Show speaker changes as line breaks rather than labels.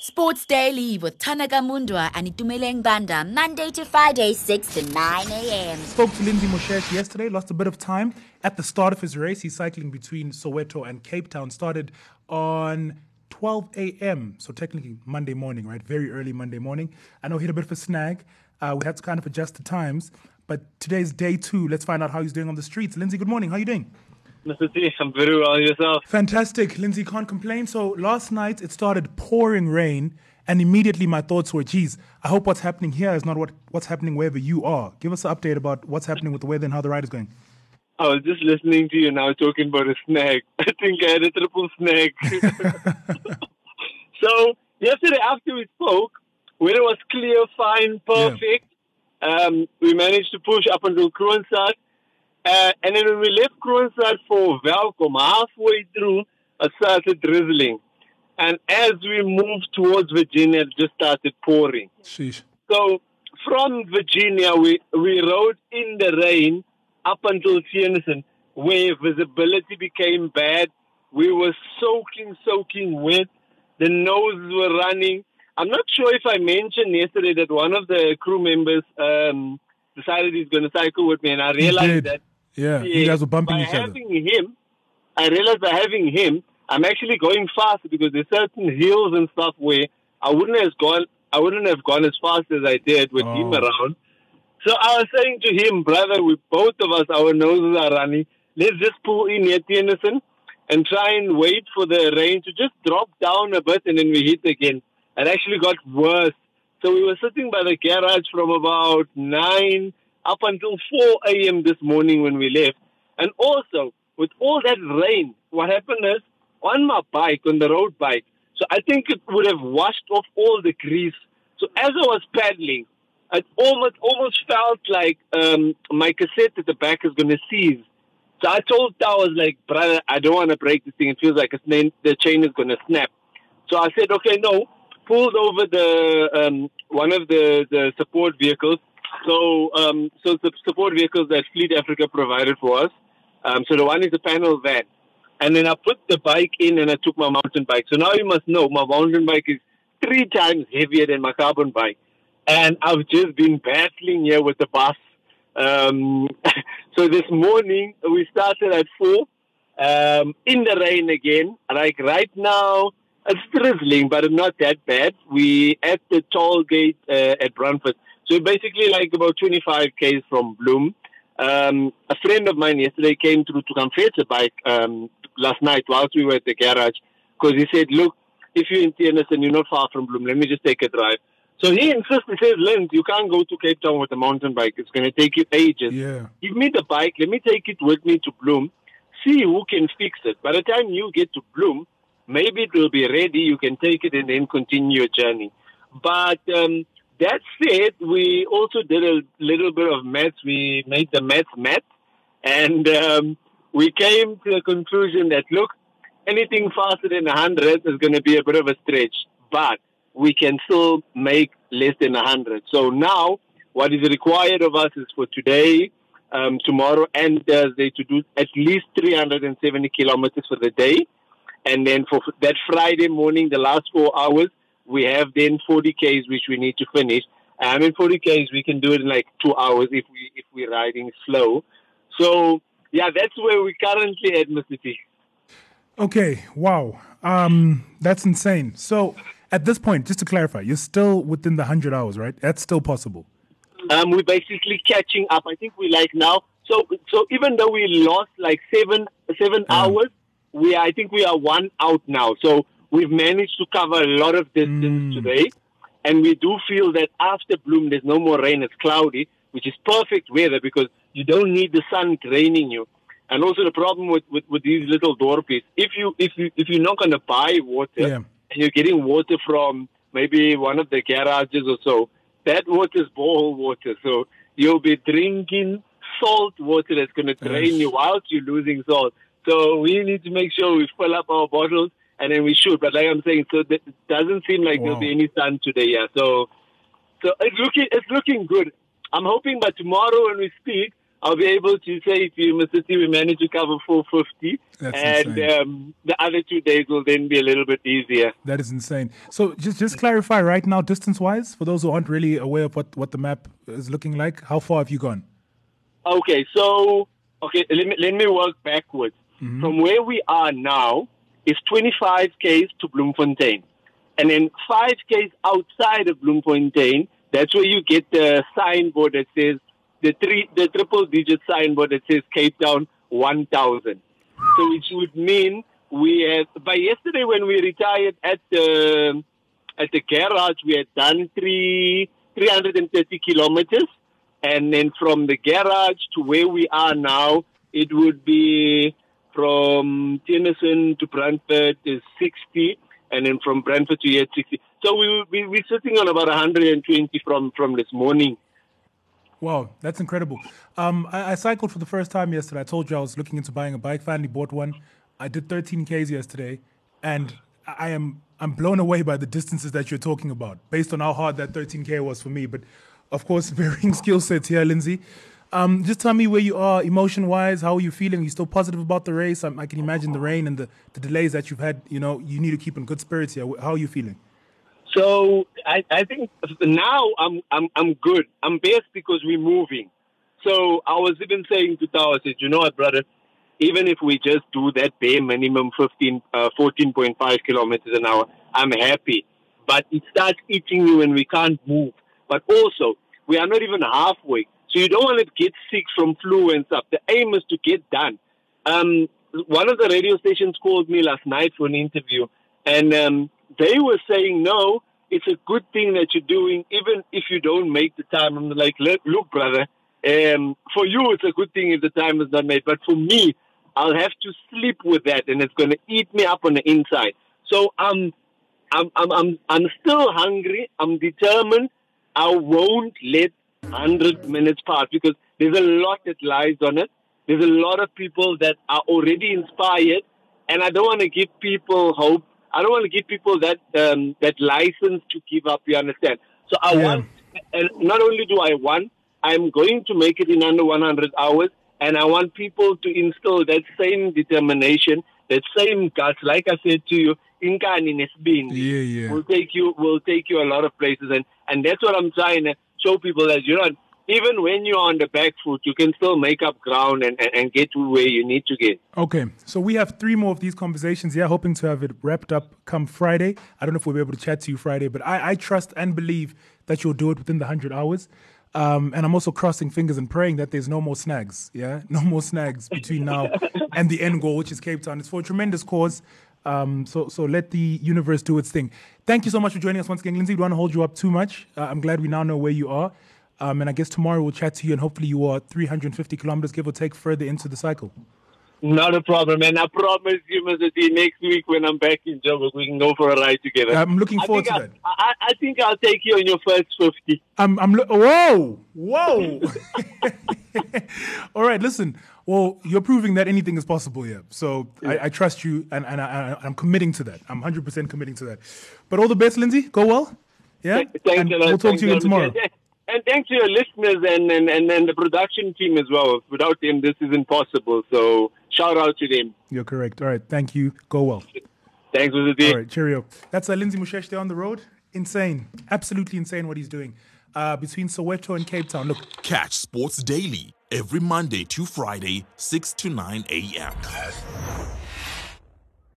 Sports Daily with Tanaka Mundwa and Itumeleng Banda, Monday to Friday, 6 to 9 a.m.
Spoke to Lindsay Moshesh yesterday, lost a bit of time at the start of his race. He's cycling between Soweto and Cape Town. Started on 12 a.m., so technically Monday morning, right? Very early Monday morning. I know he had a bit of a snag. Uh, we had to kind of adjust the times, but today's day two. Let's find out how he's doing on the streets. Lindsay, good morning. How are you doing?
Mr. T, I'm very well. Yourself?
Fantastic. Lindsay can't complain. So last night it started pouring rain, and immediately my thoughts were, geez, I hope what's happening here is not what, what's happening wherever you are. Give us an update about what's happening with the weather and how the ride is going.
I was just listening to you now talking about a snack. I think I had a triple snack. so yesterday after we spoke, weather was clear, fine, perfect. Yeah. Um, we managed to push up until Kroonstad. Uh, and then when we left Kroonstad for Welkom, halfway through, it started drizzling. And as we moved towards Virginia, it just started pouring.
Sheesh.
So from Virginia, we, we rode in the rain up until Theunissen, where visibility became bad. We were soaking, soaking wet. The noses were running. I'm not sure if I mentioned yesterday that one of the crew members um, decided he's going to cycle with me, and I realized that
yeah, you guys were bumping each
other. By having him, I realized by having him, I'm actually going fast because there's certain hills and stuff where I wouldn't have gone. I wouldn't have gone as fast as I did with oh. him around. So I was saying to him, brother, we both of us, our noses are running. Let's just pull in here, Theunissen, and try and wait for the rain to just drop down a bit, and then we hit again. It actually got worse. So we were sitting by the garage from about nine up until 4 a.m. this morning when we left. And also, with all that rain, what happened is on my bike, on the road bike, so I think it would have washed off all the grease. So as I was paddling, it almost almost felt like um, my cassette at the back is going to seize. So I told I was like, brother, I don't want to break this thing. It feels like the chain is going to snap. So I said, okay, no. Pulled over the um, one of the, the support vehicles so, um, so the support vehicles that Fleet Africa provided for us. Um, so the one is a panel van, and then I put the bike in, and I took my mountain bike. So now you must know my mountain bike is three times heavier than my carbon bike, and I've just been battling here with the bus. Um, so this morning we started at four um, in the rain again. Like right now, it's drizzling, but not that bad. We at the toll gate uh, at Brandfort. So basically, like about 25 k's from Bloem. Um, a friend of mine yesterday came through to come fetch a bike um, last night whilst we were at the garage because he said, "Look, if you're in TNS and you're not far from Bloem, let me just take a drive." So he insists. He says, "Lynn, you can't go to Cape Town with a mountain bike. It's going to take you ages.
Yeah.
Give me the bike. Let me take it with me to Bloem. See who can fix it. By the time you get to Bloem, maybe it will be ready. You can take it and then continue your journey." But um, that said, we also did a little bit of math. We made the maths math, and um, we came to the conclusion that look, anything faster than 100 is going to be a bit of a stretch, but we can still make less than 100. So now, what is required of us is for today, um, tomorrow, and Thursday to do at least 370 kilometers for the day. And then for that Friday morning, the last four hours, we have then 40 Ks which we need to finish. I mean, 40 Ks we can do it in like two hours if we if we're riding slow. So yeah, that's where we're currently at, Mr. T.
Okay, wow, um, that's insane. So at this point, just to clarify, you're still within the 100 hours, right? That's still possible.
Um, we're basically catching up. I think we like now. So so even though we lost like seven seven hours, we I think we are one out now. So we've managed to cover a lot of distance mm. today. And we do feel that after Bloem, there's no more rain. It's cloudy, which is perfect weather because you don't need the sun draining you. And also the problem with, with, with these little dorpies, if you if you if you're not gonna buy water yeah. and you're getting water from maybe one of the garages or so, that water is borehole water. So you'll be drinking salt water that's gonna drain yes. you whilst you're losing salt. So we need to make sure we fill up our bottles and then we shoot. But like I'm saying, so it doesn't seem like wow. there'll be any sun today. Yeah, so so it's looking it's looking good. I'm hoping by tomorrow when we speak, I'll be able to say if you Mississippi we managed to cover 450,
That's
and um, the other two days will then be a little bit easier.
That is insane. So just just clarify right now, distance wise, for those who aren't really aware of what, what the map is looking like, how far have you gone?
Okay, so okay, let me let me work backwards. From where we are now is 25 k's to Bloemfontein, and then 5 k's outside of Bloemfontein. That's where you get the signboard that says the three the triple digit signboard that says Cape Town 1000. So it would mean we had by yesterday when we retired at the at the garage we had done three 330 kilometers and then from the garage to where we are now, it would be from Theunissen to Brandfort is 60, and then from Brandfort to here 60. So we will be we're sitting on about 120 from from this morning.
Wow, that's incredible. Um, I, I cycled for the first time yesterday. I told you I was looking into buying a bike. Finally bought one. I did 13 k's yesterday, and I am I'm blown away by the distances that you're talking about, based on how hard that 13k was for me. But of course, varying skill sets here, Lindsay. Um, just tell me where you are emotion wise. How are you feeling? Are you still positive about the race? I, I can imagine the rain and the, the delays that you've had. You know, you need to keep in good spirits here. How are you feeling?
So I, I think now I'm I'm I'm good. I'm best because we're moving. So I was even saying to Tao, I said, you know what, brother, even if we just do that bare minimum 15, uh, 14.5 kilometers an hour, I'm happy. But it starts eating you when we can't move. But also, we are not even halfway. So you don't want to get sick from flu and stuff. The aim is to get done. Um, one of the radio stations called me last night for an interview, and um, they were saying, no, it's a good thing that you're doing, even if you don't make the time. I'm like, look, brother, um, for you, it's a good thing if the time is not made. But for me, I'll have to sleep with that, and it's going to eat me up on the inside. So I'm, I'm, I'm, I'm, I'm still hungry. I'm determined. I won't let 100 minutes pass because there's a lot that lies on it. There's a lot of people that are already inspired, and I don't want to give people hope. I don't want to give people that um, that license to give up. You understand? So I
Yeah.
want, and not only do I want, I'm going to make it in under 100 hours, and I want people to instill that same determination, that same guts. Like I said to you, Inkani Nesbindi
Yeah, yeah.
will take you will take you a lot of places, and and that's what I'm trying to show people that you know even when you're on the back foot, you can still make up ground and, and, and get to where you need to get.
Okay, so we have three more of these conversations. Yeah, hoping to have it wrapped up come Friday. I don't know if we'll be able to chat to you Friday, but I, I trust and believe that you'll do it within the 100 hours. Um, and I'm also crossing fingers and praying that there's no more snags. Yeah, no more snags between now and the end goal, which is Cape Town. It's for a tremendous cause. Um, so, so let the universe do its thing. Thank you so much for joining us once again, Lindsay. We don't want to hold you up too much. Uh, I'm glad we now know where you are. Um, and I guess tomorrow we'll chat to you, and hopefully you are 350 kilometers, give or take, further into the cycle.
Not a problem, and I promise you, Mr. T, next week when I'm back in Joburg, we can go for a ride together.
I'm looking forward to
I,
that.
I, I think I'll take you on your first 50.
I'm, I'm, lo- whoa, whoa. All right, listen. Well, you're proving that anything is possible here. So I, I trust you, and, and I, I, I'm committing to that. I'm 100% committing to that. But all the best, Lindsay. Go well. Yeah.
Thank
and
you.
we'll talk
Thank
to you again tomorrow.
And- And thanks to your listeners and, and, and, and the production team as well. Without them, this isn't possible. So shout out to them.
You're correct. All right. Thank you. Go well.
Thanks, Mr. T.
All right, cheerio. That's uh, Lindsay Mushesh there on the road. Insane. Absolutely insane what he's doing. Uh, between Soweto and Cape Town. Look,
Catch Sports Daily every Monday to Friday, 6 to 9 a.m.